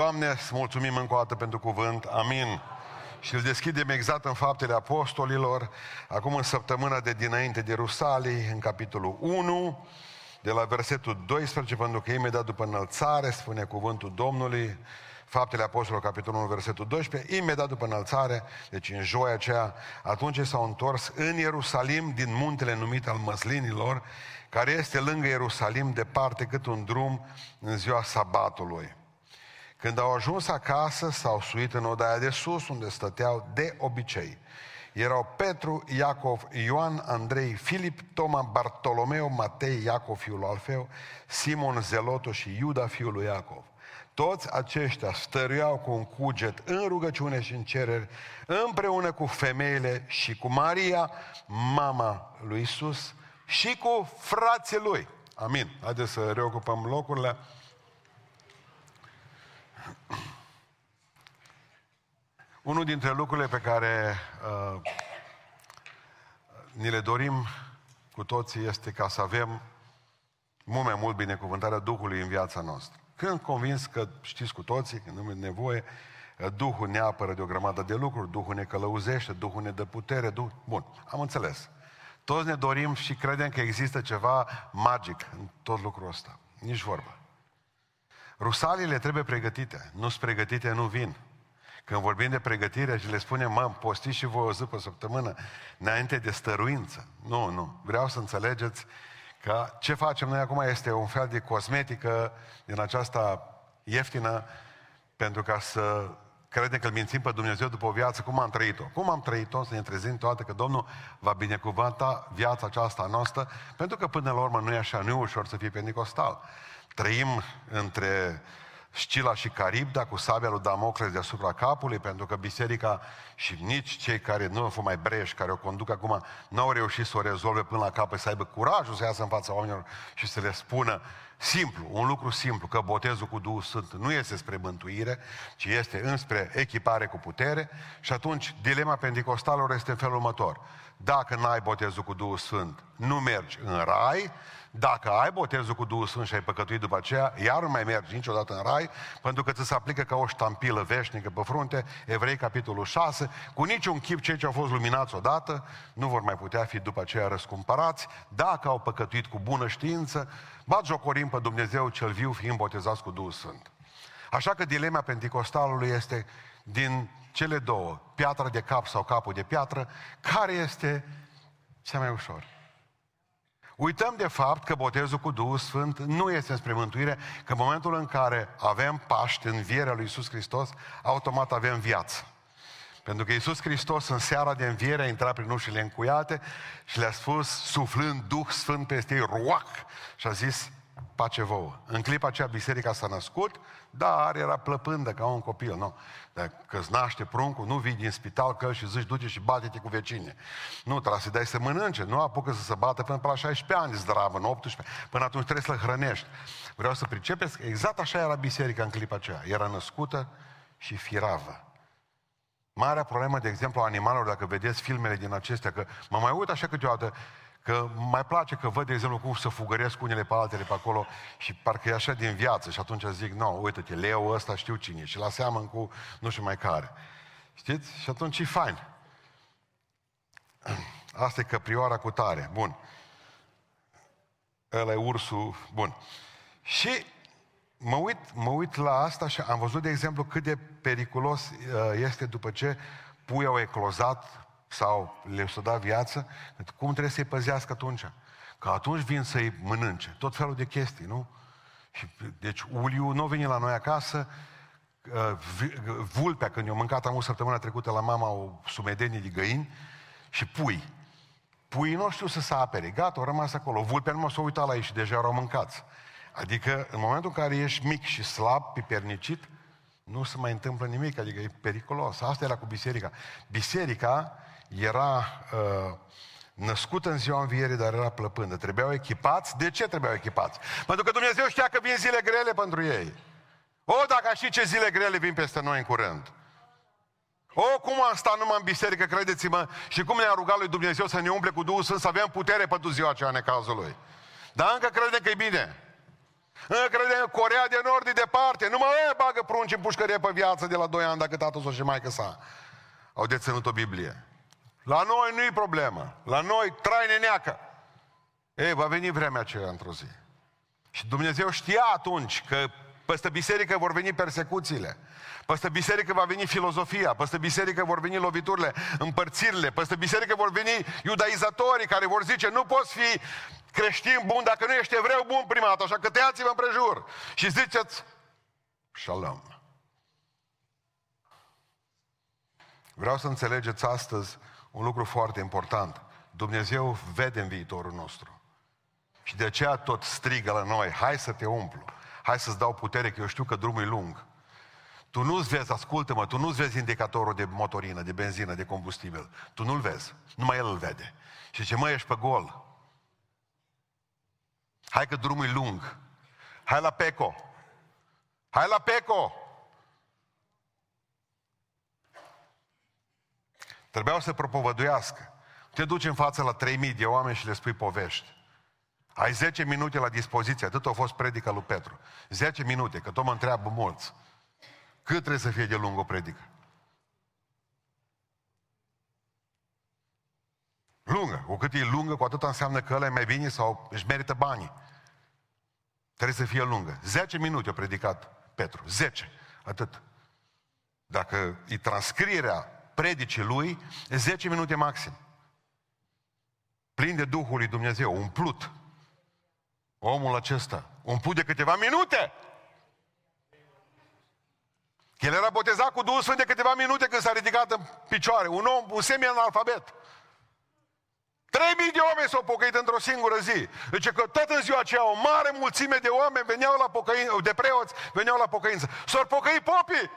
Doamne, îți mulțumim încă o dată pentru cuvânt. Amin. Și îl deschidem exact în faptele apostolilor, acum în săptămâna de dinainte de Rusalii, în capitolul 1, de la versetul 12, pentru că imediat după înălțare, spune cuvântul Domnului, Faptele Apostolilor, capitolul 1, versetul 12, imediat după înălțare, deci în joia aceea, atunci s-au întors în Ierusalim din muntele numit al măslinilor, care este lângă Ierusalim, departe cât un drum în ziua sabatului. Când au ajuns acasă, s-au suit în odaia de sus, unde stăteau de obicei. Erau Petru, Iacov, Ioan, Andrei, Filip, Toma, Bartolomeu, Matei, Iacov, fiul Alfeu, Simon Zeloto și Iuda, fiul lui Iacov. Toți aceștia stăruiau cu un cuget în rugăciune și în cereri, împreună cu femeile și cu Maria, mama lui Isus, și cu frații lui. Amin. Haideți să reocupăm locurile. Unul dintre lucrurile pe care uh, ni le dorim cu toții este ca să avem mult mai mult binecuvântarea Duhului în viața noastră. Când convins că știți cu toții, când nu e nevoie, Duhul ne apără de o grămadă de lucruri, Duhul ne călăuzește, Duhul ne dă putere, Duh... Bun, am înțeles. Toți ne dorim și credem că există ceva magic în tot lucrul ăsta. Nici vorba. Rusalile trebuie pregătite. Nu sunt pregătite, nu vin. Când vorbim de pregătire și le spunem, mă, postiți și voi o zi pe săptămână, înainte de stăruință. Nu, nu. Vreau să înțelegeți că ce facem noi acum este un fel de cosmetică din aceasta ieftină pentru ca să credem că îl mințim pe Dumnezeu după o viață, cum am trăit-o. Cum am trăit-o, să ne trezim toate că Domnul va binecuvânta viața aceasta noastră, pentru că până la urmă nu e așa, nu e ușor să fii pentecostal. Trăim între Scila și Caribda cu sabia lui Damocles deasupra capului, pentru că biserica și nici cei care nu au fost mai breși, care o conduc acum, nu au reușit să o rezolve până la capăt, să aibă curajul să iasă în fața oamenilor și să le spună simplu, un lucru simplu, că botezul cu Duhul Sfânt nu este spre mântuire, ci este înspre echipare cu putere și atunci dilema pentecostalilor este în felul următor. Dacă n-ai botezul cu Duhul Sfânt, nu mergi în rai, dacă ai botezul cu Duhul Sfânt și ai păcătuit după aceea, iar nu mai mergi niciodată în rai, pentru că ți se aplică ca o ștampilă veșnică pe frunte, Evrei capitolul 6, cu niciun chip cei ce au fost luminați odată, nu vor mai putea fi după aceea răscumpărați, dacă au păcătuit cu bună știință, bat jocorim pe Dumnezeu cel viu fiind botezați cu Duhul Sfânt. Așa că dilema pentecostalului este din cele două, piatra de cap sau capul de piatră, care este cea mai ușor? Uităm de fapt că botezul cu Duhul Sfânt nu este spre mântuire, că în momentul în care avem Paște în vierea lui Iisus Hristos, automat avem viață. Pentru că Iisus Hristos în seara de înviere a intrat prin ușile încuiate și le-a spus, suflând Duh Sfânt peste ei, roac, și a zis, pace vouă. În clipa aceea biserica s-a născut, dar era plăpândă ca un copil, nu. Dacă îți naște pruncul, nu vii din spital că și zici, du-te și bate-te cu vecine. Nu, trebuie să dai să mănânce, nu apucă să se bată până la 16 ani, zdravă, în 18. Până atunci trebuie să-l hrănești. Vreau să pricepeți că exact așa era biserica în clipa aceea. Era născută și firavă. Marea problemă, de exemplu, a animalelor, dacă vedeți filmele din acestea, că mă mai uit așa câteodată, Că mai place că văd, de exemplu, cum să fugăresc unele pe altele pe acolo și parcă e așa din viață și atunci zic, nu, no, uite-te, leu ăsta știu cine și la seamăn cu nu știu mai care. Știți? Și atunci e fain. Asta e căprioara cu tare. Bun. Ăla e ursul. Bun. Și mă uit, mă uit la asta și am văzut, de exemplu, cât de periculos uh, este după ce pui au eclozat sau le s-a dat viață, cum trebuie să-i păzească atunci? Că atunci vin să-i mănânce. Tot felul de chestii, nu? Și, deci uliu nu vine la noi acasă, uh, vulpea, când eu mâncat am o săptămână trecută la mama o sumedenie de găini și pui. Puii nu știu să se apere. Gata, au rămas acolo. Vulpea nu s-a uitat la ei și deja erau mâncați. Adică, în momentul în care ești mic și slab, pipernicit, nu se mai întâmplă nimic, adică e periculos. Asta era cu biserica. Biserica era uh, născută în ziua învierii, dar era plăpândă. Trebuiau echipați. De ce trebuiau echipați? Pentru că Dumnezeu știa că vin zile grele pentru ei. O, dacă știți ce zile grele vin peste noi în curând. O, cum am stat numai în biserică, credeți-mă, și cum ne-a rugat lui Dumnezeu să ne umple cu Duhul Sfânt, să avem putere pentru ziua aceea necazului. Dar încă credem că e bine. Încă credem că Corea de Nord e departe. Nu mai bagă prunci în pușcărie pe viață de la 2 ani dacă tatăl sau și maică sa au deținut o Biblie. La noi nu e problemă. La noi trai neacă. Ei, va veni vremea aceea într-o zi. Și Dumnezeu știa atunci că peste biserică vor veni persecuțiile. Peste biserică va veni filozofia, peste biserică vor veni loviturile, împărțirile, peste biserică vor veni iudaizatorii care vor zice nu poți fi creștin bun dacă nu ești evreu bun prima dată, așa că tăiați-vă împrejur și ziceți shalom. Vreau să înțelegeți astăzi un lucru foarte important. Dumnezeu vede în viitorul nostru. Și de aceea tot strigă la noi, hai să te umplu, hai să-ți dau putere, că eu știu că drumul e lung. Tu nu-ți vezi, ascultă-mă, tu nu-ți vezi indicatorul de motorină, de benzină, de combustibil. Tu nu-l vezi, numai el îl vede. Și ce mă, ești pe gol. Hai că drumul e lung. Hai la Peco. Hai la Peco. Trebuiau să propovăduiască. Te duci în față la 3000 de oameni și le spui povești. Ai 10 minute la dispoziție, atât a fost predica lui Petru. 10 minute, că tot mă întreabă mulți. Cât trebuie să fie de lung o predică? Lungă. Cu cât e lungă, cu atât înseamnă că ăla e mai bine sau își merită banii. Trebuie să fie lungă. 10 minute a predicat Petru. 10. Atât. Dacă e transcrierea predicii lui, e 10 minute maxim. Plin de Duhul lui Dumnezeu, umplut. Omul acesta, umplut de câteva minute. El era botezat cu Duhul Sfânt de câteva minute când s-a ridicat în picioare. Un om, un semi-analfabet. Trei mii de oameni s-au pocăit într-o singură zi. Deci că tot în ziua aceea o mare mulțime de oameni veneau la pocăință, de preoți veneau la pocăință. S-au pocăit popii.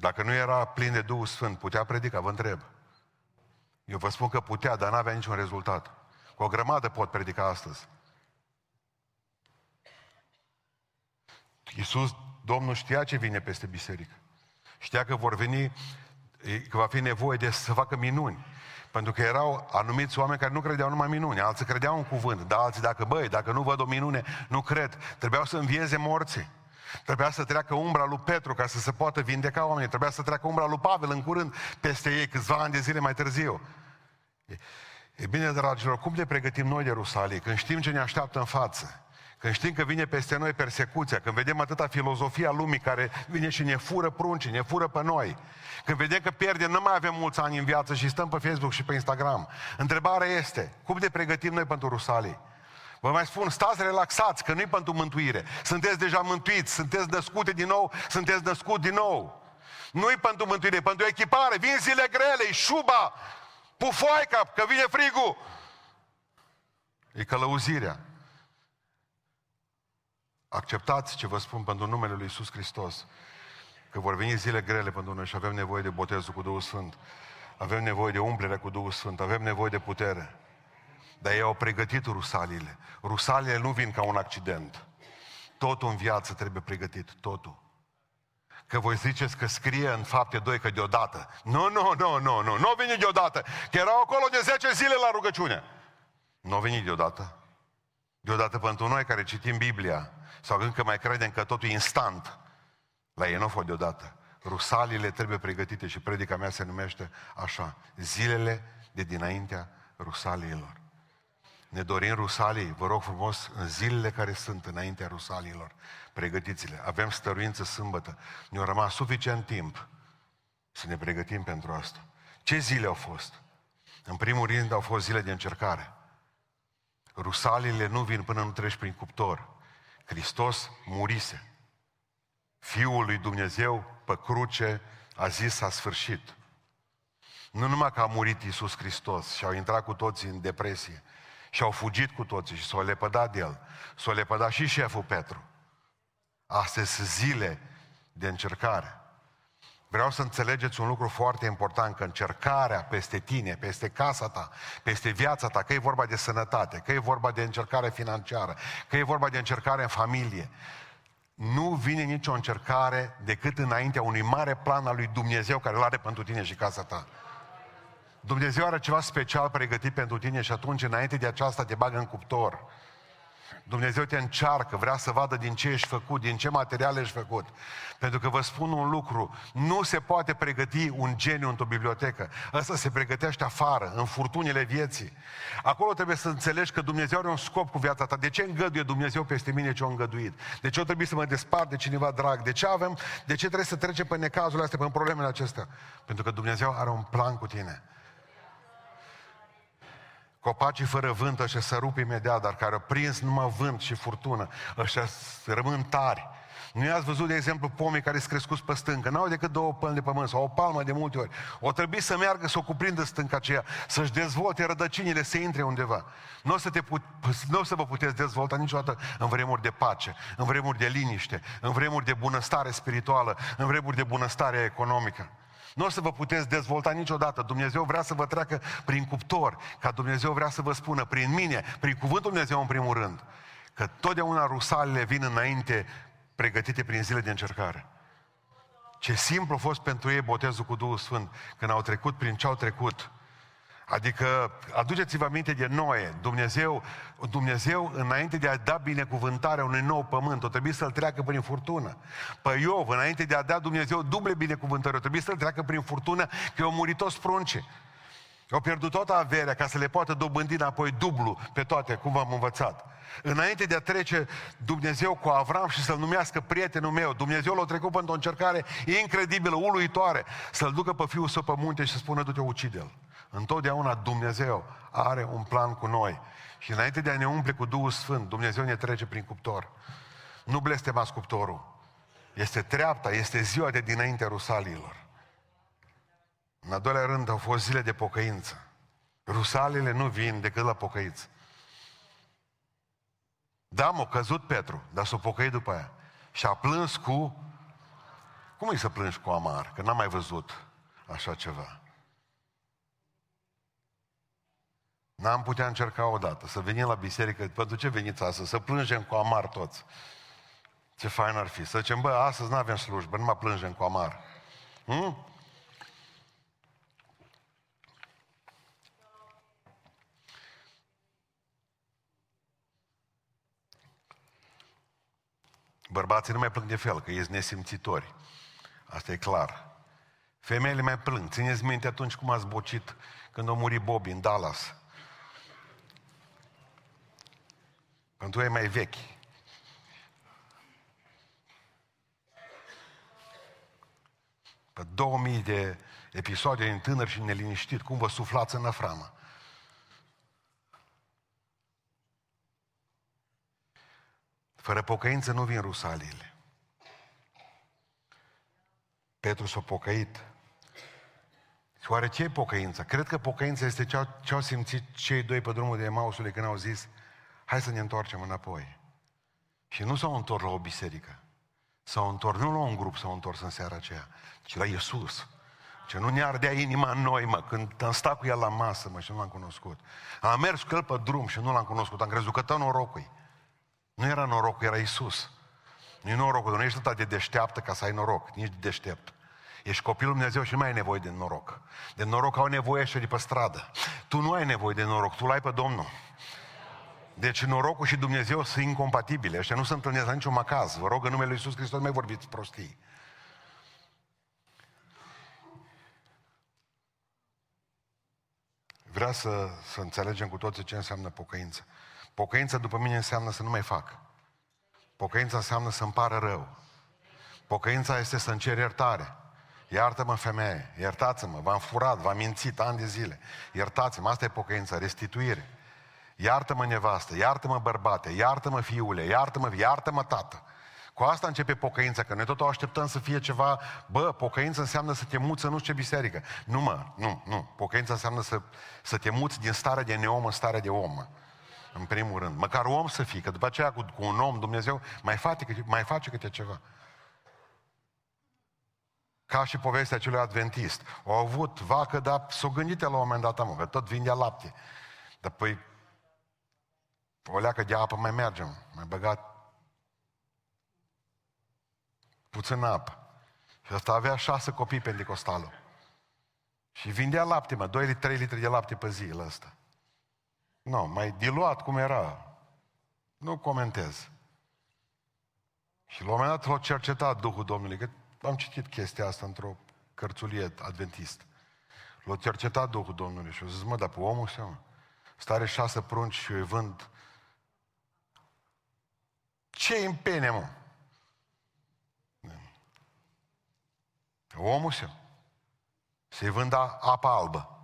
Dacă nu era plin de Duhul Sfânt, putea predica, vă întreb. Eu vă spun că putea, dar n-avea niciun rezultat. Cu o grămadă pot predica astăzi. Iisus, Domnul știa ce vine peste biserică. Știa că vor veni, că va fi nevoie de să facă minuni. Pentru că erau anumiți oameni care nu credeau numai minuni, alții credeau în cuvânt, dar alții dacă, băi, dacă nu văd o minune, nu cred. Trebuiau să învieze morții. Trebuia să treacă umbra lui Petru ca să se poată vindeca oamenii. Trebuia să treacă umbra lui Pavel în curând peste ei, câțiva ani de zile mai târziu. E, e bine, dragilor, cum ne pregătim noi de Rusalii când știm ce ne așteaptă în față? Când știm că vine peste noi persecuția, când vedem atâta filozofia lumii care vine și ne fură prunci, ne fură pe noi, când vedem că pierdem, nu mai avem mulți ani în viață și stăm pe Facebook și pe Instagram. Întrebarea este, cum ne pregătim noi pentru Rusalii? Vă mai spun, stați relaxați, că nu-i pentru mântuire. Sunteți deja mântuiți, sunteți născute din nou, sunteți născut din nou. Nu-i pentru mântuire, e pentru echipare. Vin zile grele, e șuba, pufoaica, că vine frigul. E călăuzirea. Acceptați ce vă spun pentru numele Lui Iisus Hristos. Că vor veni zile grele pentru noi și avem nevoie de botezul cu Duhul Sfânt. Avem nevoie de umplere cu Duhul Sfânt. Avem nevoie de putere. Dar ei au pregătit rusalile. Rusalile nu vin ca un accident. Totul în viață trebuie pregătit. Totul. Că voi ziceți că scrie în fapte 2 că deodată. Nu, nu, nu, nu, nu. Nu au venit deodată. Că erau acolo de 10 zile la rugăciune. Nu au venit deodată. Deodată pentru noi care citim Biblia sau încă mai credem că totul e instant. La ei nu a fost deodată. Rusalile trebuie pregătite și predica mea se numește așa. Zilele de dinaintea Rusaliilor. Ne dorim Rusalii, vă rog frumos, în zilele care sunt înaintea Rusalilor. Pregătiți-le. Avem stăruință sâmbătă. Ne-a rămas suficient timp să ne pregătim pentru asta. Ce zile au fost? În primul rând au fost zile de încercare. Rusalile nu vin până nu treci prin cuptor. Hristos murise. Fiul lui Dumnezeu pe cruce a zis s-a sfârșit. Nu numai că a murit Iisus Hristos și au intrat cu toții în depresie și au fugit cu toții și s-au lepădat de el. S-au lepădat și șeful Petru. Astea sunt zile de încercare. Vreau să înțelegeți un lucru foarte important, că încercarea peste tine, peste casa ta, peste viața ta, că e vorba de sănătate, că e vorba de încercare financiară, că e vorba de încercare în familie, nu vine nicio încercare decât înaintea unui mare plan al lui Dumnezeu care îl are pentru tine și casa ta. Dumnezeu are ceva special pregătit pentru tine și atunci, înainte de aceasta, te bagă în cuptor. Dumnezeu te încearcă, vrea să vadă din ce ești făcut, din ce materiale ești făcut. Pentru că vă spun un lucru, nu se poate pregăti un geniu într-o bibliotecă. Ăsta se pregătește afară, în furtunile vieții. Acolo trebuie să înțelegi că Dumnezeu are un scop cu viața ta. De ce îngăduie Dumnezeu peste mine ce a îngăduit? De ce o trebuie să mă despart de cineva drag? De ce avem, de ce trebuie să trecem pe necazurile astea, pe problemele acestea? Pentru că Dumnezeu are un plan cu tine. Copacii fără vânt ăștia se rup imediat, dar care au prins numai vânt și furtună, ăștia rămân tari. Nu i-ați văzut, de exemplu, pomii care sunt crescuți pe stâncă. N-au decât două pălni de pământ sau o palmă de multe ori. O trebuie să meargă, să o cuprindă stânca aceea, să-și dezvolte rădăcinile, să intre undeva. Nu o să, te put, nu o să vă puteți dezvolta niciodată în vremuri de pace, în vremuri de liniște, în vremuri de bunăstare spirituală, în vremuri de bunăstare economică. Nu o să vă puteți dezvolta niciodată. Dumnezeu vrea să vă treacă prin cuptor, ca Dumnezeu vrea să vă spună prin mine, prin cuvântul Dumnezeu în primul rând, că totdeauna rusalele vin înainte pregătite prin zile de încercare. Ce simplu a fost pentru ei botezul cu Duhul Sfânt, când au trecut prin ce au trecut. Adică, aduceți-vă aminte de Noe. Dumnezeu, Dumnezeu, înainte de a da binecuvântarea unui nou pământ, o trebuie să-l treacă prin furtună. Pe Iov, înainte de a da Dumnezeu duble binecuvântări, o trebuie să-l treacă prin furtună, că au murit toți prunce. Au pierdut toată averea ca să le poată dobândi înapoi dublu pe toate, cum v-am învățat. Înainte de a trece Dumnezeu cu Avram și să-l numească prietenul meu, Dumnezeu l-a trecut pentru o încercare incredibilă, uluitoare, să-l ducă pe fiul său pe munte și să spună, du-te, ucide-l. Întotdeauna Dumnezeu are un plan cu noi. Și înainte de a ne umple cu Duhul Sfânt, Dumnezeu ne trece prin cuptor. Nu blestemați cuptorul. Este treapta, este ziua de dinainte Rusalilor. În al doilea rând au fost zile de pocăință. Rusalile nu vin decât la pocăiți. Da, m-a căzut Petru, dar s-a pocăit după aia. Și a plâns cu... Cum e să plângi cu amar? Că n-am mai văzut așa ceva. N-am putea încerca odată să venim la biserică, pentru ce veniți astăzi? Să plângem cu amar toți. Ce fain ar fi. Să zicem, bă, astăzi nu avem slujbă, nu mă plângem cu amar. Hmm? Bărbații nu mai plâng de fel, că ești nesimțitori. Asta e clar. Femeile mai plâng. Țineți minte atunci cum ați bocit când a murit Bobby în Dallas. Pentru ei mai vechi. Pe 2000 de episoade din tânăr și neliniștit, cum vă suflați în aframă. Fără pocăință nu vin rusalile. Petru s-a pocăit. Și oare ce e pocăința? Cred că pocăința este ce au simțit cei doi pe drumul de Emausului când au zis hai să ne întoarcem înapoi. Și nu s-au întors la o biserică. S-au întors, nu la un grup s-au întors în seara aceea, ci la Iisus. Ce nu ne ardea inima în noi, mă, când am stat cu el la masă, mă, și nu l-am cunoscut. Am mers cu el pe drum și nu l-am cunoscut. Am crezut că tot norocul Nu era norocul, era Iisus. Nu e norocul, nu ești atât de deșteaptă ca să ai noroc, nici de deștept. Ești copilul Dumnezeu și nu mai ai nevoie de noroc. De noroc au nevoie și de pe stradă. Tu nu ai nevoie de noroc, tu l-ai pe Domnul. Deci norocul și Dumnezeu sunt incompatibile. Ăștia nu se întâlnesc la niciun macaz. Vă rog în numele Lui Iisus Hristos, nu mai vorbiți prostii. Vrea să, să înțelegem cu toții ce înseamnă pocăință. Pocăința după mine înseamnă să nu mai fac. Pocăința înseamnă să-mi pară rău. Pocăința este să-mi cer iertare. Iartă-mă femeie, iertați-mă, v-am furat, v-am mințit ani de zile. Iertați-mă, asta e pocăința, restituire. Iartă-mă nevastă, iartă-mă bărbate, iartă-mă fiule, iartă-mă, iartă-mă tată. Cu asta începe pocăința, că noi tot o așteptăm să fie ceva, bă, pocăința înseamnă să te muți în nu știu ce biserică. Nu mă, nu, nu. Pocăința înseamnă să, să te muți din starea de neom în starea de om. În primul rând. Măcar om să fii, că după aceea cu, cu un om Dumnezeu mai face, mai face câte ceva. Ca și povestea acelui adventist. Au avut vacă, dar s-o gândit la un moment dat, mă, că tot vindea lapte. Dar păi o leacă de apă, mai mergem, mai băgat puțin apă. Și ăsta avea șase copii pentecostalul. Și vindea lapte, mă, 2-3 litri de lapte pe zi la ăsta. Nu, no, mai diluat cum era. Nu comentez. Și la un moment dat l-a cercetat Duhul Domnului, că am citit chestia asta într-o cărțulie adventistă. L-a cercetat Duhul Domnului și a zis, mă, dar pe omul ăsta, mă, stare șase prunci și îi vând. Ce în pene, mă? Omul ăsta. Se vânda apa albă.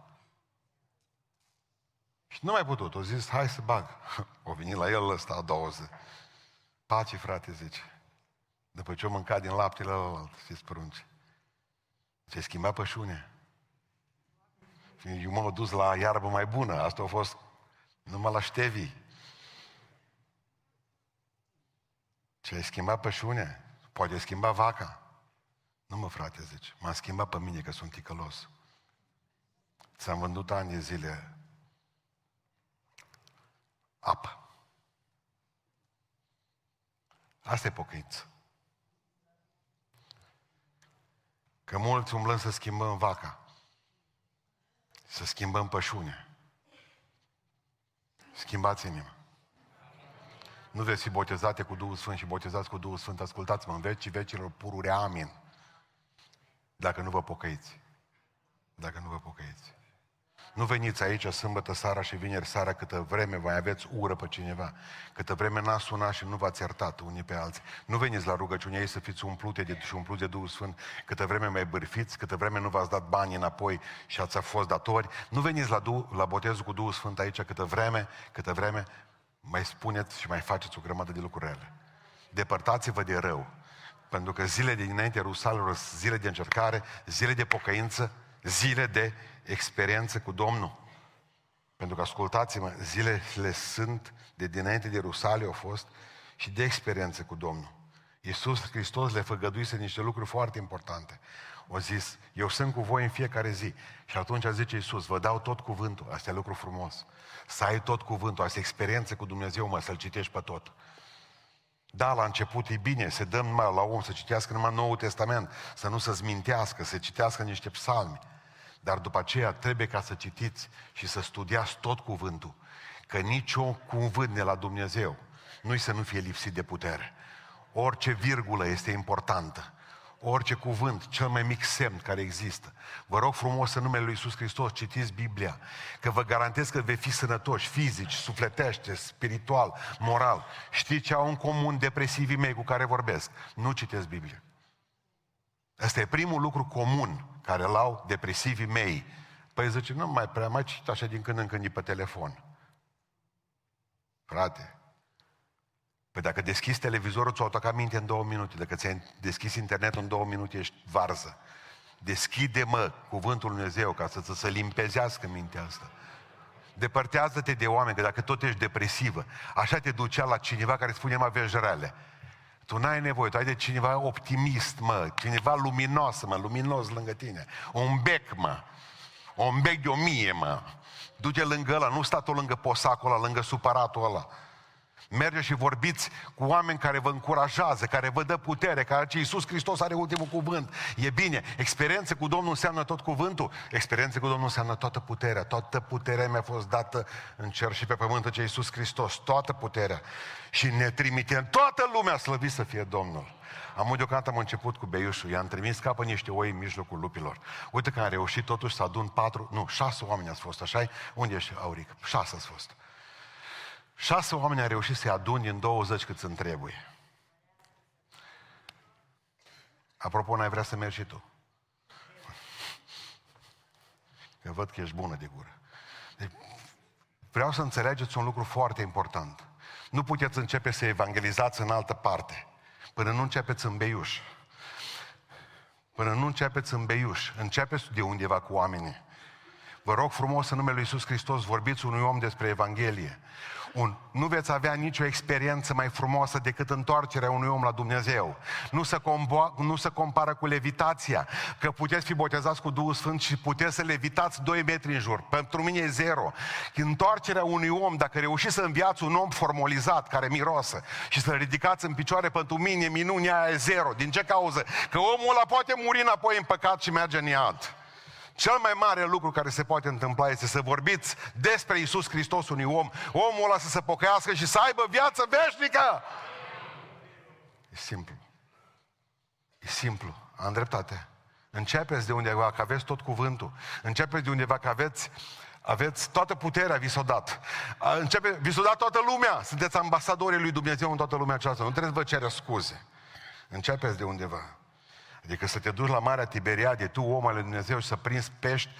Și nu mai putut. O zis, hai să bag. O venit la el ăsta a doua zi. Pace, frate, zice. După ce o mâncat din laptele ăla, știți prunci. Se schimba pășunea. Eu m-am dus la iarbă mai bună. Asta a fost numai la ștevi. Ce ai schimbat pășunea? Poate schimba vaca. Nu mă, frate, zice. M-a schimbat pe mine că sunt ticălos. Ți-am vândut ani de zile apă. Asta e pocăință. Că mulți umblăm să schimbăm vaca, să schimbăm pășune. Schimbați inima. Nu veți fi botezate cu Duhul Sfânt și botezați cu Duhul Sfânt. Ascultați-mă, în vecii vecilor purure, amin. Dacă nu vă pocăiți. Dacă nu vă pocăiți. Nu veniți aici sâmbătă seara și vineri seara câtă vreme mai aveți ură pe cineva, câtă vreme n-a sunat și nu v-ați iertat unii pe alții. Nu veniți la rugăciunea ei să fiți umplute de, și umpluți de Duhul Sfânt, câtă vreme mai bârfiți, câtă vreme nu v-ați dat bani înapoi și ați fost datori. Nu veniți la, du- la botezul cu Duhul Sfânt aici câtă vreme, câtă vreme mai spuneți și mai faceți o grămadă de lucruri rele. Depărtați-vă de rău. Pentru că zile de dinainte Rusalilor, zile de încercare, zile de pocăință, zile de experiență cu Domnul. Pentru că, ascultați-mă, zilele sunt de dinainte de Ierusalim au fost și de experiență cu Domnul. Iisus Hristos le făgăduise niște lucruri foarte importante. O zis, eu sunt cu voi în fiecare zi. Și atunci zice Iisus, vă dau tot cuvântul. Asta e lucru frumos. Să ai tot cuvântul, asta e experiență cu Dumnezeu, mă, să-L citești pe tot. Da, la început e bine, să dăm numai la om să citească numai Noul Testament, să nu să-ți mintească, să citească niște psalmi. Dar după aceea trebuie ca să citiți și să studiați tot cuvântul. Că niciun cuvânt de la Dumnezeu nu-i să nu fie lipsit de putere. Orice virgulă este importantă. Orice cuvânt, cel mai mic semn care există. Vă rog frumos în numele Lui Iisus Hristos, citiți Biblia, că vă garantez că veți fi sănătoși, fizici, sufletește, spiritual, moral. Știți ce au în comun depresivii mei cu care vorbesc? Nu citesc Biblia. Asta e primul lucru comun care îl au depresivii mei. Păi zice, nu mai prea, mai cit așa din când în când pe telefon. Frate, păi dacă deschizi televizorul, ți-o atacat minte în două minute. Dacă ți-ai deschis internetul în două minute, ești varză. Deschide-mă cuvântul Lui Dumnezeu ca să ți se limpezească mintea asta. Depărtează-te de oameni, că dacă tot ești depresivă, așa te ducea la cineva care spune mai aveți rele. Tu n-ai nevoie, tu ai de cineva optimist, mă, cineva luminos, mă, luminos lângă tine. Un bec, mă. Un bec de o mie, mă. Du-te lângă ăla, nu sta tu lângă posacul ăla, lângă supăratul ăla. Merge și vorbiți cu oameni care vă încurajează, care vă dă putere, care ce Iisus Hristos are ultimul cuvânt. E bine, experiență cu Domnul înseamnă tot cuvântul, experiență cu Domnul înseamnă toată puterea. Toată puterea mi-a fost dată în cer și pe pământ ce Iisus Hristos, toată puterea. Și ne trimite în toată lumea slăvit să fie Domnul. Am deocamdată am început cu beiușul, i-am trimis capă niște oi în mijlocul lupilor. Uite că am reușit totuși să adun patru, nu, șase oameni ați fost, așa Unde ești, Auric? Șase ați fost. Șase oameni au reușit să-i adun din 20 cât îmi trebuie. Apropo, n-ai vrea să mergi și tu. Că văd că ești bună de gură. Deci, vreau să înțelegeți un lucru foarte important. Nu puteți începe să evangelizați în altă parte până nu începeți în beiuș. Până nu începeți în beiuș. Începeți de undeva cu oamenii. Vă rog frumos în numele Lui Iisus Hristos, vorbiți unui om despre Evanghelie. Un, nu veți avea nicio experiență mai frumoasă decât întoarcerea unui om la Dumnezeu. Nu se, combo- nu se compară cu levitația, că puteți fi botezați cu Duhul Sfânt și puteți să levitați 2 metri în jur. Pentru mine e zero. Întoarcerea unui om, dacă reușiți să înviați un om formalizat, care mirosă, și să-l ridicați în picioare, pentru mine minunea e zero. Din ce cauză? Că omul ăla poate muri înapoi în păcat și merge în iad. Cel mai mare lucru care se poate întâmpla este să vorbiți despre Isus Hristos unui om, omul ăla să se pocăiască și să aibă viață veșnică. E simplu. E simplu. Am dreptate. Începeți de undeva, că aveți tot cuvântul. Începeți de undeva, că aveți, aveți toată puterea, vi s-o dat. Începe, vi s-o dat toată lumea. Sunteți ambasadorii lui Dumnezeu în toată lumea aceasta. Nu trebuie să vă cere scuze. Începeți de undeva. Adică să te duci la Marea Tiberiade, tu, om al lui Dumnezeu, și să prinzi pești,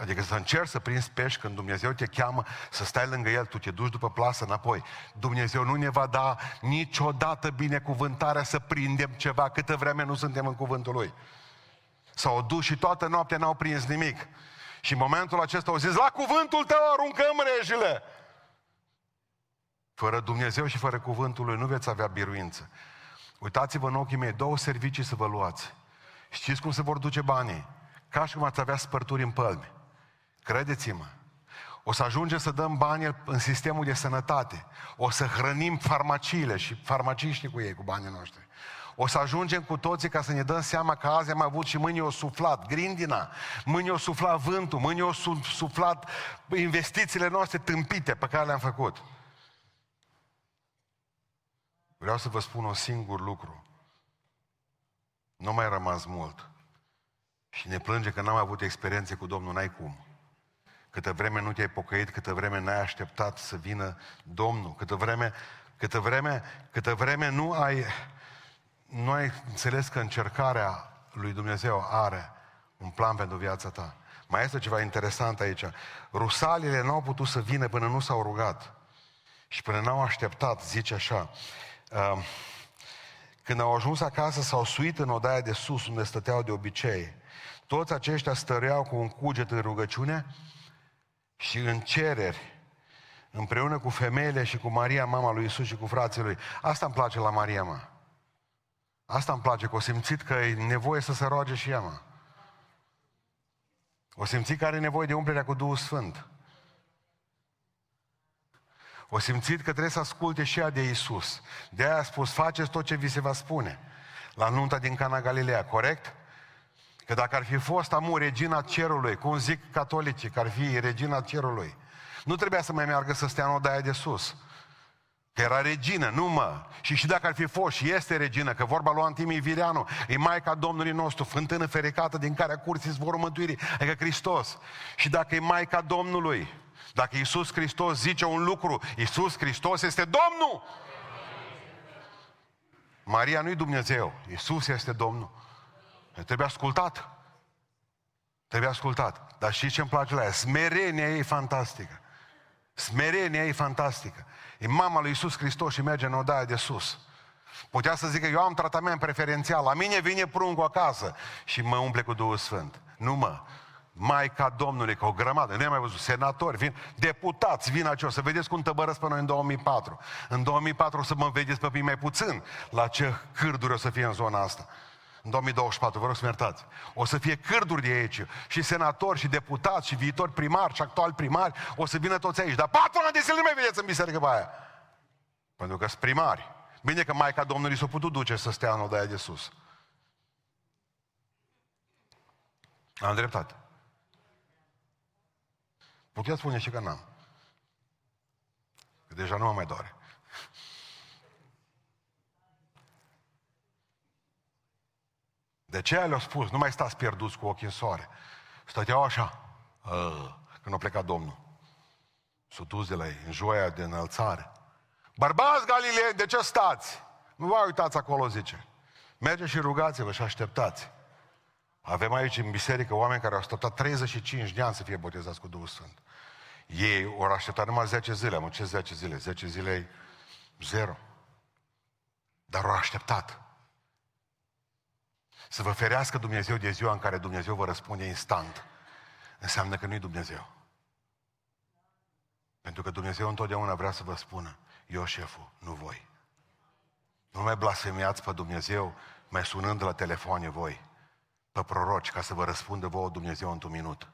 adică să încerci să prinzi pești când Dumnezeu te cheamă, să stai lângă El, tu te duci după plasă înapoi. Dumnezeu nu ne va da niciodată binecuvântarea să prindem ceva câtă vreme nu suntem în cuvântul Lui. S-au dus și toată noaptea n-au prins nimic. Și în momentul acesta au zis, la cuvântul tău aruncăm rejile. Fără Dumnezeu și fără cuvântul Lui nu veți avea biruință. Uitați-vă în ochii mei, două servicii să vă luați. Știți cum se vor duce banii? Ca și cum ați avea spărturi în pălmi. Credeți-mă. O să ajungem să dăm bani în sistemul de sănătate. O să hrănim farmaciile și farmaciștii cu ei, cu banii noștri. O să ajungem cu toții ca să ne dăm seama că azi am avut și mâine o suflat grindina, mâine o suflat vântul, mâine o suflat investițiile noastre tâmpite pe care le-am făcut. Vreau să vă spun un singur lucru. Nu mai rămas mult. Și ne plânge că n-am avut experiențe cu Domnul, n-ai cum. Câtă vreme nu te-ai pocăit, câtă vreme n-ai așteptat să vină Domnul, câtă vreme, câtă vreme, câtă vreme nu ai, nu ai înțeles că încercarea lui Dumnezeu are un plan pentru viața ta. Mai este ceva interesant aici. Rusalile n-au putut să vină până nu s-au rugat. Și până n-au așteptat, zice așa, uh, când au ajuns acasă, s-au suit în odaia de sus, unde stăteau de obicei. Toți aceștia stăreau cu un cuget în rugăciune și în cereri, împreună cu femeile și cu Maria, mama lui Isus și cu frații lui. Asta îmi place la Maria, mă. Asta îmi place, că o simțit că e nevoie să se roage și ea, mă. O simțit că are nevoie de umplerea cu Duhul Sfânt. O simțit că trebuie să asculte și ea de Isus. De aia a spus, faceți tot ce vi se va spune. La nunta din Cana Galileea, corect? Că dacă ar fi fost amu regina cerului, cum zic catolicii, că ar fi regina cerului, nu trebuia să mai meargă să stea în odaia de sus. Că era regină, nu mă. Și și dacă ar fi fost și este regină, că vorba lui Antimii Vireanu, e Maica Domnului nostru, fântână fericată din care a curții zborul mântuirii, adică Hristos. Și dacă e Maica Domnului, dacă Iisus Hristos zice un lucru, Iisus Hristos este Domnul. Maria nu-i Dumnezeu, Iisus este Domnul. Trebuie ascultat. Trebuie ascultat. Dar știți ce îmi place la ea? Smerenia ei e fantastică. Smerenia ei e fantastică. E mama lui Iisus Hristos și merge în odaia de sus. Putea să zică, eu am tratament preferențial, la mine vine pruncul acasă și mă umple cu Duhul Sfânt. Nu mă, Maica Domnului, că o grămadă, nu am mai văzut, senatori, vin, deputați, vin aici, o să vedeți cum tăbărăți pe noi în 2004. În 2004 o să mă vedeți pe mai puțin la ce cârduri o să fie în zona asta. În 2024, vă rog să mă iertați. O să fie cârduri de aici. Și senatori, și deputați, și viitori primari, și actual primari, o să vină toți aici. Dar patru ani de zile nu mai vedeți în biserică pe aia. Pentru că sunt primari. Bine că Maica Domnului s-a putut duce să stea în odaia de sus. Am dreptate. Puteți spune și că n-am. Că deja nu mă mai doare. De ce le-au spus? Nu mai stați pierduți cu ochii în soare. Stăteau așa, uh, când a plecat Domnul. S-a dus de la ei, în joia de înălțare. Bărbați Galilee, de ce stați? Nu vă uitați acolo, zice. Mergeți și rugați-vă și așteptați. Avem aici în biserică oameni care au așteptat 35 de ani să fie botezați cu Duhul Sfânt. Ei au așteptat numai 10 zile. Mă, ce 10 zile? 10 zile e zero. Dar au așteptat. Să vă ferească Dumnezeu de ziua în care Dumnezeu vă răspunde instant. Înseamnă că nu-i Dumnezeu. Pentru că Dumnezeu întotdeauna vrea să vă spună, eu șeful, nu voi. Nu mai blasfemiați pe Dumnezeu mai sunând la telefoane voi, pe proroci, ca să vă răspundă vouă Dumnezeu într-un minut.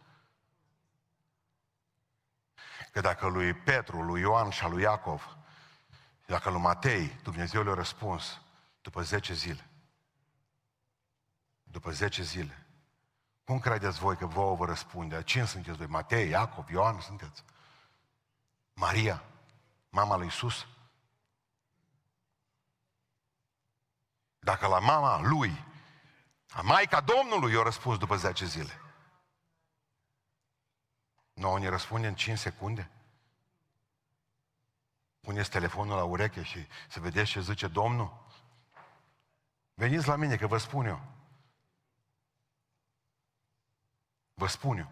Că dacă lui Petru, lui Ioan și lui Iacov, dacă lui Matei, Dumnezeu le-a răspuns după 10 zile, după 10 zile, Cum credeți voi că vouă vă răspunde? Cine sunteți voi? Matei, Iacov, Ioan sunteți? Maria, mama lui Isus? Dacă la mama lui, a Maica Domnului, i-a răspuns după 10 zile. Nu, ne răspunde în 5 secunde. Puneți telefonul la ureche și să vedeți ce zice Domnul. Veniți la mine, că vă spun eu. Vă spun eu.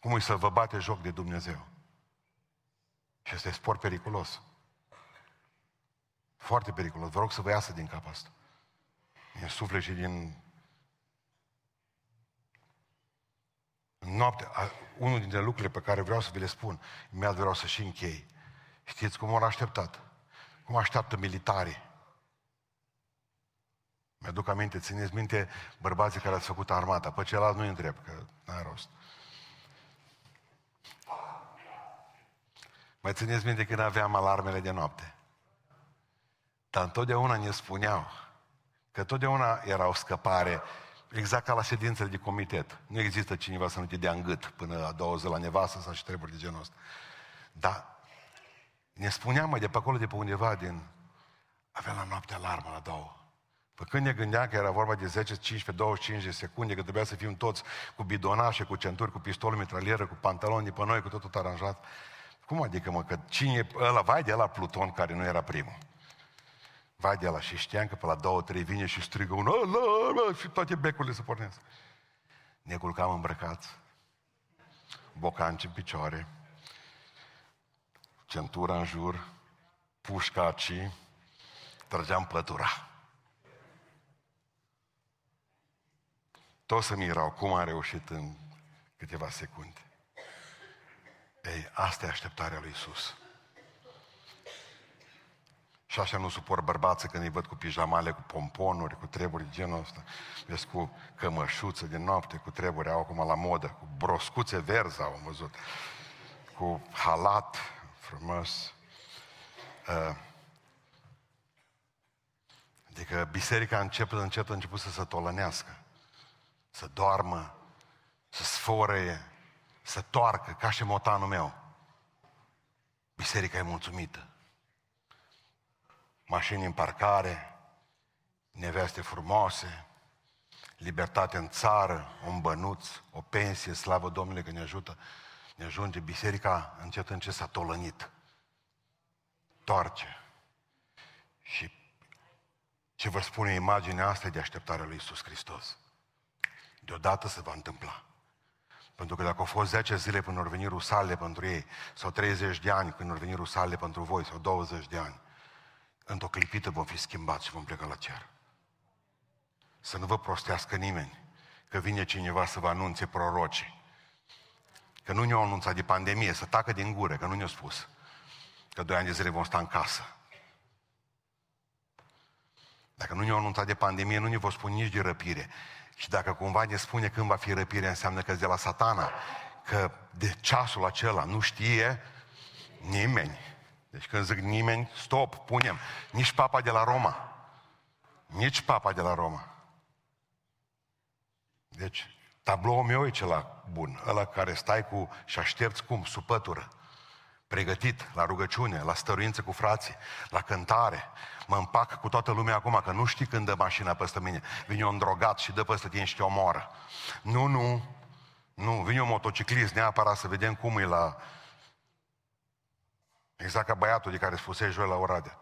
Cum e să vă bate joc de Dumnezeu? Și este sport periculos. Foarte periculos. Vă rog să vă iasă din cap asta. Din suflet și din... Noapte, unul dintre lucrurile pe care vreau să vi le spun, imediat vreau să și închei. Știți cum au așteptat? Cum așteaptă militarii? Mi-aduc aminte, țineți minte bărbații care ați făcut armata. Pe celălalt nu-i întreb, că n-ai rost. Mai țineți minte când aveam alarmele de noapte. Dar întotdeauna ne spuneau că totdeauna era o scăpare, exact ca la ședințele de comitet. Nu există cineva să nu te dea în gât până a doua zi la nevastă sau și treburi de genul ăsta. Dar ne spunea mai de pe acolo, de pe undeva, din... Avea la noapte alarmă la două. Păi când ne gândeam că era vorba de 10, 15, 25 de secunde, că trebuia să fim toți cu bidonașe, cu centuri, cu pistol, mitralieră, cu pantaloni de pe noi, cu totul aranjat. Cum adică, mă, că cine e ăla, vai de la Pluton care nu era primul. Vai de la și știam că pe la două, trei vine și strigă un ăla, și toate becurile se pornesc. Ne culcam îmbrăcați, bocanci în picioare, centura în jur, pușca aici, trăgeam pătura. Toți să mirau cum a reușit în câteva secunde. Ei, asta e așteptarea lui Isus. Și așa nu suport bărbații când îi văd cu pijamale, cu pomponuri, cu treburi genul ăsta. Vezi cu cămășuță de noapte, cu treburi, au acum la modă, cu broscuțe verzi au văzut, cu halat frumos. Uh, adică biserica încep, încet a început să se tolănească, să doarmă, să sfore, să toarcă, ca și motanul meu. Biserica e mulțumită. Mașini în parcare, neveste frumoase, libertate în țară, un bănuț, o pensie, slavă Domnului că ne ajută. Ne ajunge biserica încet încet s-a tolănit. Toarce. Și ce vă spune imaginea asta de așteptarea lui Isus Hristos. Deodată se va întâmpla. Pentru că dacă au fost 10 zile până au venit rusale pentru ei, sau 30 de ani când au venit rusale pentru voi, sau 20 de ani, într-o clipită vom fi schimbați și vom pleca la cer. Să nu vă prostească nimeni că vine cineva să vă anunțe prorocii. Că nu ne-au anunțat de pandemie, să tacă din gură, că nu ne-au spus. Că doi ani de zile vom sta în casă. Dacă nu ne-au anunțat de pandemie, nu ne vă spun nici de răpire. Și dacă cumva ne spune când va fi răpirea, înseamnă că de la satana, că de ceasul acela nu știe nimeni. Deci când zic nimeni, stop, punem. Nici papa de la Roma. Nici papa de la Roma. Deci, tabloul meu e cela bun, ăla care stai cu și aștepți cum, supătură pregătit la rugăciune, la stăruință cu frații, la cântare. Mă împac cu toată lumea acum, că nu știi când dă mașina peste mine. Vine un drogat și dă peste tine și te omoară. Nu, nu, nu, vine un motociclist neapărat să vedem cum e la... Exact ca băiatul de care spuse joi la Oradea.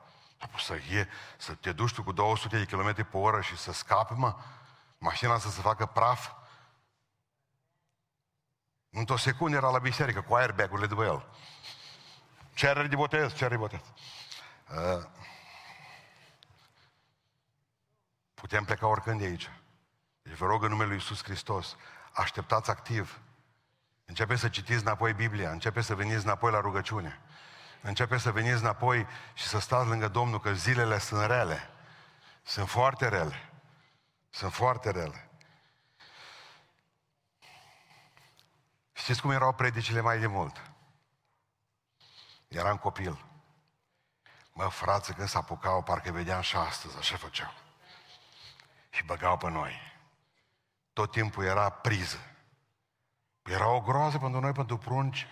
Să, e, să te duci tu cu 200 de km pe oră și să scapi, mă? Mașina să se facă praf? Într-o secundă era la biserică cu airbag-urile după el. Cereri de botez, cereri de botez. Uh, putem pleca oricând de aici. Deci vă rog în numele Lui Iisus Hristos, așteptați activ. Începeți să citiți înapoi Biblia, începeți să veniți înapoi la rugăciune. Începeți să veniți înapoi și să stați lângă Domnul, că zilele sunt rele. Sunt foarte rele. Sunt foarte rele. Știți cum erau predicile mai de mult? Eram copil. Mă, frață, când s-apucau, parcă vedeam și astăzi, așa făceau. Și băgau pe noi. tot timpul era priză. Era o groază pentru noi, pentru prunci.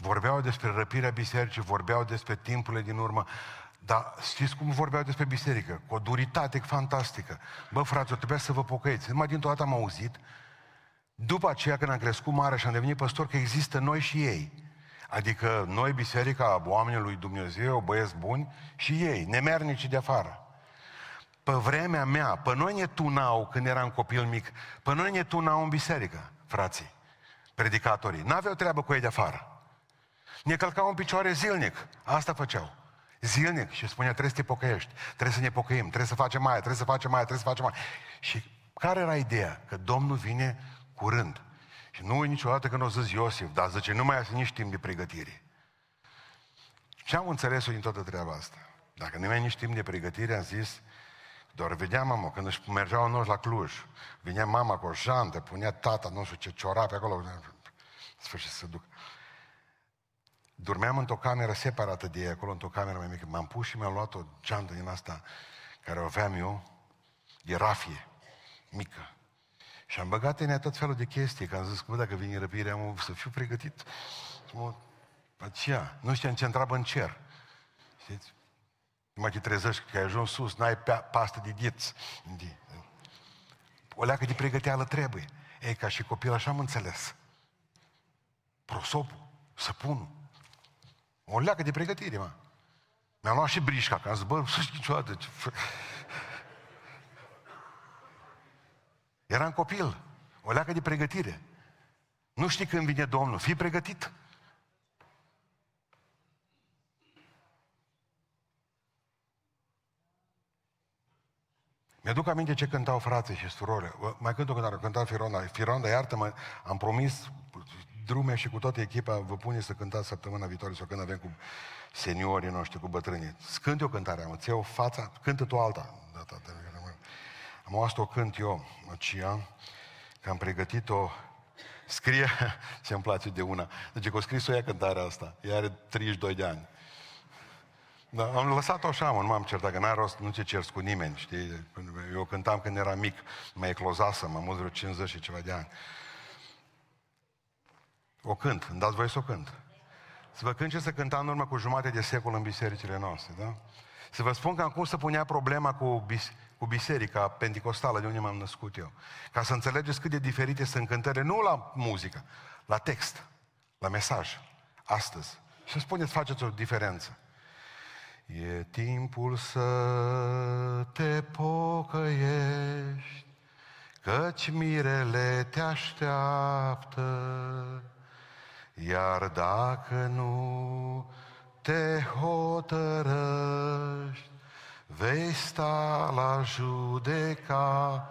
Vorbeau despre răpirea bisericii, vorbeau despre timpurile din urmă. Dar știți cum vorbeau despre biserică? Cu o duritate fantastică. Bă, fraților, trebuia să vă pocăiți. Numai dintr-o dată am auzit, după aceea când am crescut mare și am devenit păstor, că există noi și ei. Adică noi, biserica, oamenii lui Dumnezeu, băieți buni, și ei, nemernici de afară. Pe vremea mea, pe noi ne tunau când eram copil mic, pe noi ne tunau în biserică, frații, predicatorii. N-aveau treabă cu ei de afară. Ne călcau în picioare zilnic. Asta făceau. Zilnic. Și spunea, trebuie să te pocăiești, trebuie să ne pocăim, trebuie să facem mai, trebuie să facem mai, trebuie să facem mai. Și care era ideea? Că Domnul vine curând. Și nu niciodată când o zis Iosif, dar zice, nu mai ai nici timp de pregătire. Ce am înțeles din toată treaba asta? Dacă nu mai ai nici timp de pregătire, am zis, doar vedeam mama, când își mergeau noi la Cluj, vinea mama cu o jantă, punea tata, nu știu ce, ciorape acolo, sfârșit să duc. Dormeam într-o cameră separată de ei, acolo într-o cameră mai mică. M-am pus și mi-am luat o geantă din asta care o aveam eu, de rafie, mică. Și am băgat în ea tot felul de chestii, că am zis, că dacă vine răpirea, am să fiu pregătit. Mă, aceea, nu știam ce întreabă în cer. Știți? Numai te trezești că ai ajuns sus, n-ai pastă de diți. O leacă de pregăteală trebuie. Ei, ca și copil, așa am înțeles. Prosopul, săpunul. O leacă de pregătire, mă. Mi-am luat și brișca, ca să bă, să știi niciodată. Eram copil. O leacă de pregătire. Nu știi când vine Domnul. Fii pregătit. Mi-aduc aminte ce cântau frații și surori. Mai cânt o cântare, cânta Fironda. Fironda, iartă-mă, am promis drume și cu toată echipa vă pune să cântați săptămâna viitoare sau când avem cu seniorii noștri, cu bătrânii. Scânt eu cântarea, mă, ți fața, cântă tu alta. Data, am asta o cânt eu, aceea, că am pregătit-o, scrie, ce îmi place de una, deci că o scris-o ea cântarea asta, ea are 32 de ani. Da, am lăsat-o așa, mă, nu m-am certat, că n-a rost, nu ce cer cu nimeni, știi? Eu cântam când eram mic, mai eclozasă, mă mult vreo 50 și ceva de ani. O cânt, îmi dați voie să o cânt. Să vă cânt ce să cântam în urmă cu jumate de secol în bisericile noastre, da? Să vă spun că acum să punea problema cu, bis- cu biserica pentecostală de unde m-am născut eu. Ca să înțelegeți cât de diferite sunt cântările, nu la muzică, la text, la mesaj, astăzi. Și să spuneți, faceți o diferență. E timpul să te pocăiești, căci mirele te așteaptă, iar dacă nu te hotărăști, vei sta la judecată.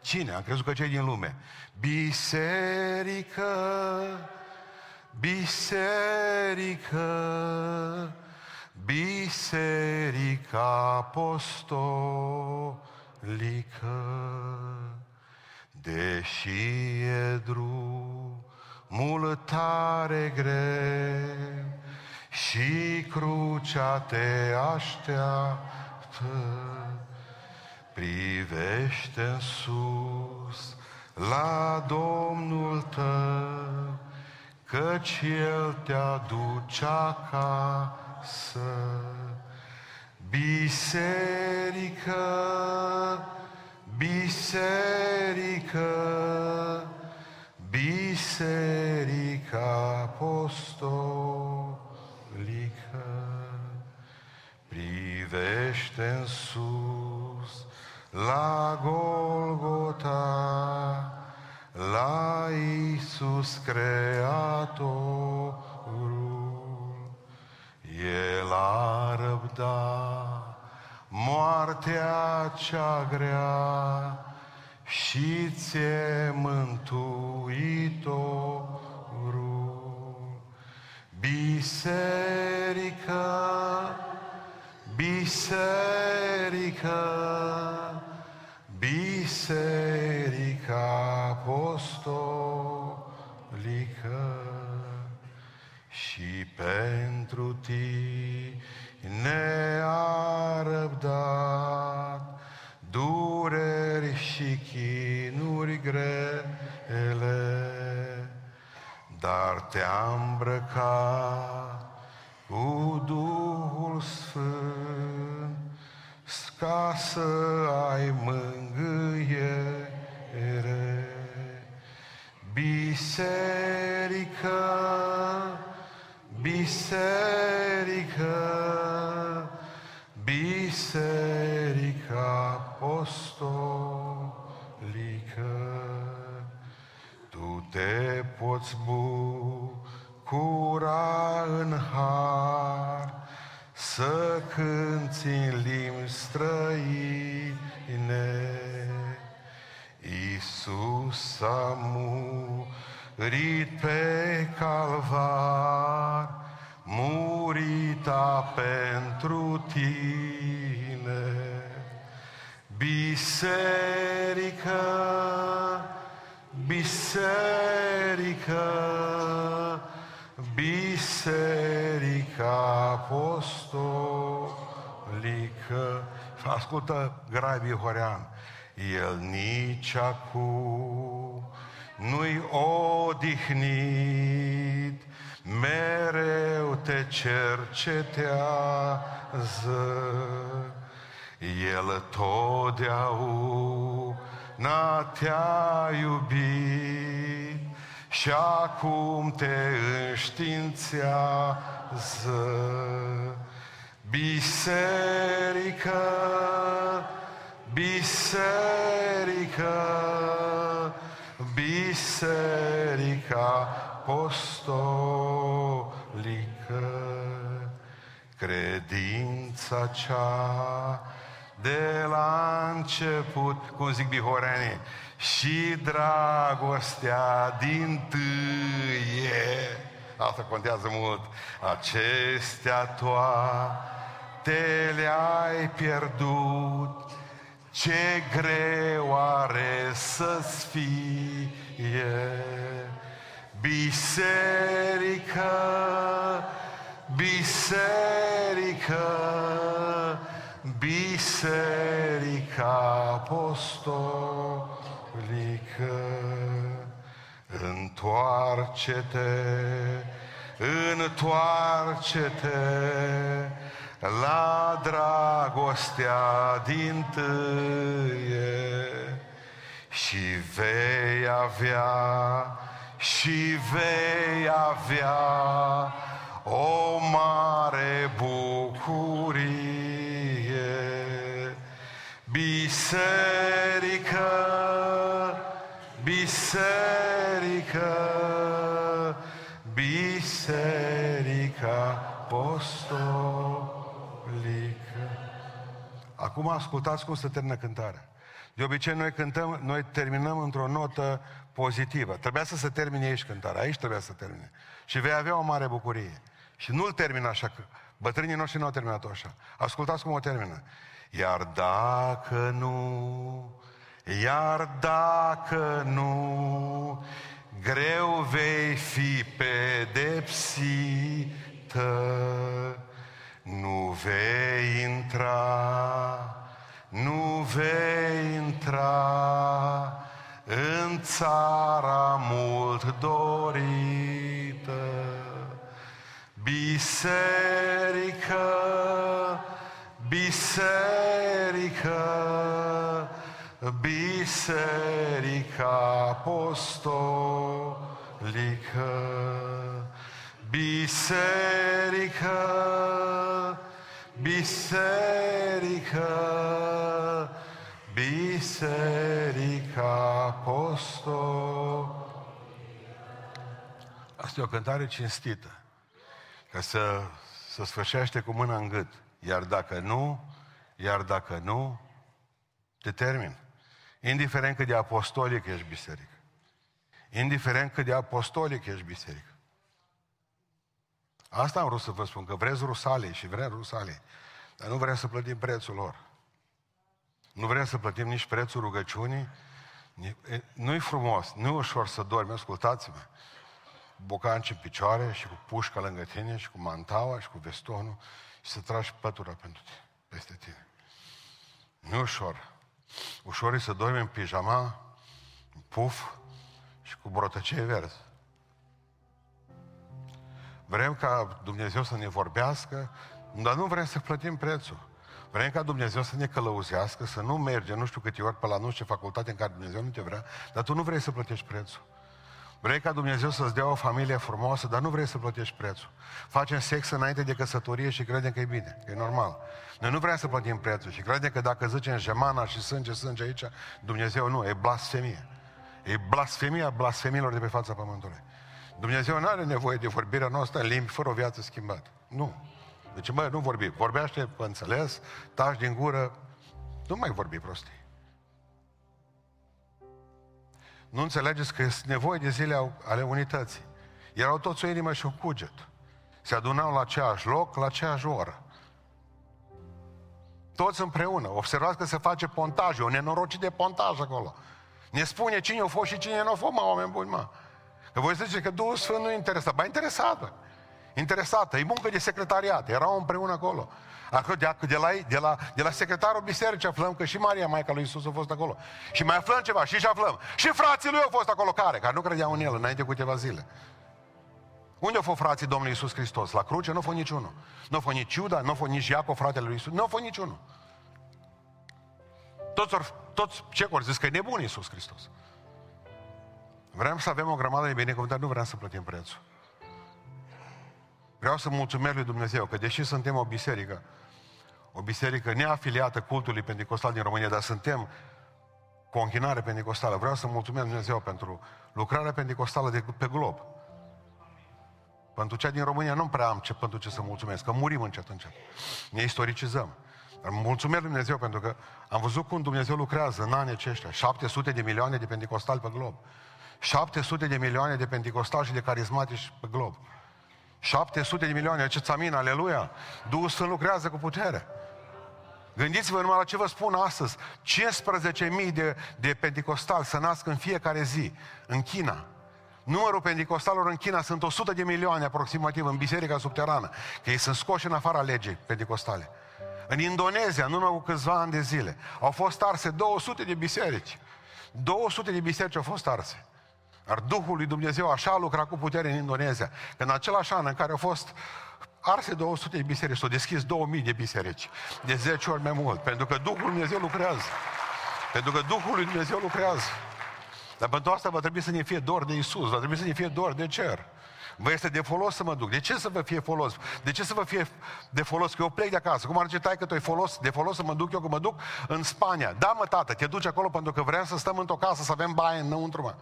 Cine? Am crezut că cei din lume. Biserică, biserică, biserica apostolică, deși e drumul tare greu, și crucea te așteaptă. Privește în sus la Domnul tău, căci El te aduce acasă. Biserică, biserică, biserica apostol privește în sus, la Golgota, la Iisus Creatorul. El a răbdat moartea cea grea și ție mântuitorul. Biserică, Biserică, Biserica Apostolică și pentru tine a răbdat chinuri grele, dar te-am îmbrăcat cu Duhul Sfânt ca să ai mângâiere. Biserică, biserică, biserica apostol. Te poți bucura în har, să cânti în limbi străine. Iisus a murit pe calvar, murita pentru tine. Biserică, biserică, biserica apostolică. Ascultă Grabi Horean. El nici acum nu-i odihnit, mereu te cercetează. El totdeauna te-a iubit și acum te înștiințează. Biserică, biserică, biserica apostolică, credința cea de la început, cum zic bihoreanii, și dragostea din tâie, asta contează mult, acestea toate le-ai pierdut, ce greu are să-ți fie. Biserică, biserică, biserica apostolică. Întoarce-te, întoarce-te, la dragostea din tâie și vei avea, și vei avea o mare bucurie. Biserică, biserică, biserica apostolică. Acum ascultați cum se termină cântarea. De obicei noi cântăm, noi terminăm într-o notă pozitivă. Trebuia să se termine aici cântarea, aici trebuia să termine. Și vei avea o mare bucurie. Și nu-l termină așa, că bătrânii noștri nu au terminat-o așa. Ascultați cum o termină. Iar dacă nu, iar dacă nu, greu vei fi pedepsită, nu vei intra, nu vei intra în țara mult dorită. Biserică, biserică, biserica apostolică, biserică, biserică, biserica apostolică. Asta e o cântare cinstită, ca să, să sfârșește cu mâna în gât. Iar dacă nu, iar dacă nu, te termin. Indiferent cât de apostolic ești biserică. Indiferent cât de apostolic ești biserică. Asta am vrut să vă spun, că vreți rusalii și vrem rusalii, dar nu vrem să plătim prețul lor. Nu vrem să plătim nici prețul rugăciunii. Nu-i frumos, nu e ușor să dormi, ascultați-mă. Bocanci în picioare și cu pușca lângă tine și cu mantaua și cu vestonul și să tragi pătura pentru tine, peste tine. Nu e ușor. Ușor e să dormi în pijama, în puf și cu brotăcei verzi. Vrem ca Dumnezeu să ne vorbească, dar nu vrem să plătim prețul. Vrem ca Dumnezeu să ne călăuzească, să nu merge nu știu câte ori pe la nu știu ce facultate în care Dumnezeu nu te vrea, dar tu nu vrei să plătești prețul. Vrei ca Dumnezeu să-ți dea o familie frumoasă, dar nu vrei să plătești prețul. Facem sex înainte de căsătorie și credem că e bine, că e normal. Noi nu vrem să plătim prețul și credem că dacă zicem gemana și sânge, sânge aici, Dumnezeu nu, e blasfemie. E blasfemia blasfemilor de pe fața pământului. Dumnezeu nu are nevoie de vorbirea noastră în limbi fără o viață schimbată. Nu. Deci, mă, nu vorbi. Vorbește, pe înțeles, taci din gură, nu mai vorbi prostii. Nu înțelegeți că este nevoie de zile ale unității. Erau toți o inimă și un cuget. Se adunau la aceeași loc, la aceeași oră. Toți împreună. Observați că se face pontaj, o nenorocit de pontaj acolo. Ne spune cine a fost și cine nu a fost, mă, oameni buni, mă. Că voi zice că Duhul Sfânt nu interesat. Ba, interesat, bă. Interesată. E muncă de secretariat. Erau împreună acolo. Acolo de, de, la, de, la, de la secretarul bisericii aflăm că și Maria, Maica lui Isus, a fost acolo. Și mai aflăm ceva, și și aflăm. Și frații lui au fost acolo, care? Care nu credeau în el înainte cu câteva zile. Unde au fost frații Domnului Isus Hristos? La cruce nu a fost niciunul. Nu a fost nici Iuda, nu a fost nici Iacov, fratele lui Isus. Nu a fost niciunul. Toți, or, toți ce ori zis că e nebun Isus Hristos. Vrem să avem o grămadă de binecuvântări, nu vrem să plătim prețul. Vreau să mulțumesc lui Dumnezeu că deși suntem o biserică, o biserică neafiliată cultului pentecostal din România, dar suntem cu o închinare pentecostală. Vreau să mulțumesc Dumnezeu pentru lucrarea pentecostală de pe glob. Pentru cea din România nu prea am ce, pentru ce să mulțumesc, că murim încet încet. Ne istoricizăm. Dar mulțumesc lui Dumnezeu pentru că am văzut cum Dumnezeu lucrează în anii aceștia. 700 de milioane de pentecostali pe glob. 700 de milioane de pentecostali și de carismatici pe glob. 700 de milioane, ce țamin, aleluia! Duhul Sfânt lucrează cu putere. Gândiți-vă numai la ce vă spun astăzi. 15.000 de, de pentecostali să nasc în fiecare zi, în China. Numărul pentecostalilor în China sunt 100 de milioane aproximativ în biserica subterană, că ei sunt scoși în afara legii pentecostale. În Indonezia, nu cu câțiva ani de zile, au fost arse 200 de biserici. 200 de biserici au fost arse. Dar Duhul lui Dumnezeu așa a lucrat cu putere în Indonezia, că în același an în care au fost arse 200 de biserici, s-au deschis 2000 de biserici, de 10 ori mai mult, pentru că Duhul lui Dumnezeu lucrează. Pentru că Duhul lui Dumnezeu lucrează. Dar pentru asta va trebui să ne fie dor de Isus, va trebui să ne fie dor de cer. Vă este de folos să mă duc. De ce să vă fie folos? De ce să vă fie de folos? Că eu plec de acasă. Cum ar zice tai că tu folos, de folos să mă duc eu, că mă duc în Spania. Da, mă, tată, te duci acolo pentru că vrem să stăm într-o casă, să avem baie înăuntru, mă.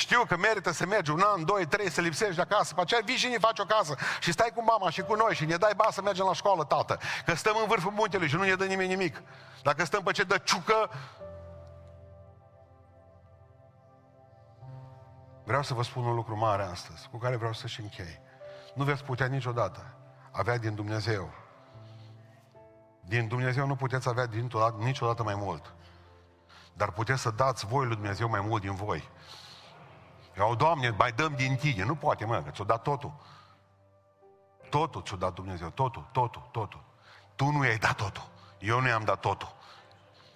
Știu că merită să mergi un an, doi, trei, să lipsești de acasă. Pe aceea vii și ne faci o casă și stai cu mama și cu noi și ne dai ba să mergem la școală, tată. Că stăm în vârful muntelui și nu ne dă nimeni nimic. Dacă stăm pe ce dă ciucă, Vreau să vă spun un lucru mare astăzi, cu care vreau să-și închei. Nu veți putea niciodată avea din Dumnezeu. Din Dumnezeu nu puteți avea niciodată mai mult. Dar puteți să dați voi lui Dumnezeu mai mult din voi. Eu, Doamne, mai dăm din tine. Nu poate, mă, că ți-o dat totul. Totul ți-o dat Dumnezeu. Totul, totul, totul. Tu nu i-ai dat totul. Eu nu i-am dat totul.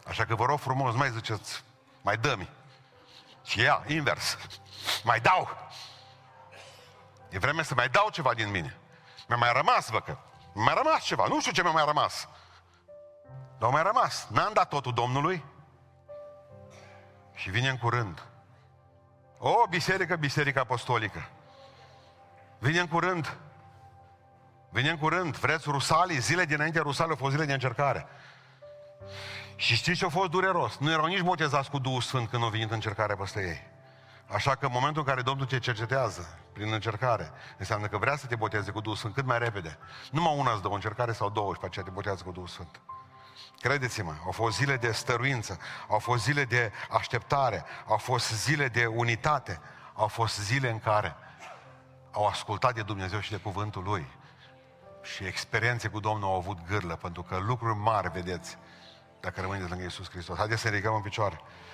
Așa că vă rog frumos, mai ziceți, mai dă-mi. Și ea, invers. Mai dau. E vreme să mai dau ceva din mine. Mi-a mai rămas, vă că. Mi-a mai rămas ceva. Nu știu ce mi-a mai rămas. Dar mai rămas. N-am dat totul Domnului. Și vine în curând. O, biserică, biserică apostolică. Vine în curând. Vine în curând. Vreți Rusalii? Zile dinainte Rusalii au fost zile de încercare. Și știți ce a fost dureros? Nu erau nici botezați cu Duhul Sfânt când au venit încercarea peste ei. Așa că în momentul în care Domnul te cercetează prin încercare, înseamnă că vrea să te boteze cu Duhul Sfânt cât mai repede. Numai una îți dă o încercare sau două și pe aceea te botează cu Duhul Sfânt. Credeți-mă, au fost zile de stăruință, au fost zile de așteptare, au fost zile de unitate, au fost zile în care au ascultat de Dumnezeu și de cuvântul Lui. Și experiențe cu Domnul au avut gârlă, pentru că lucruri mari, vedeți, dacă rămâneți lângă Iisus Hristos. Haideți să ne ridicăm în picioare.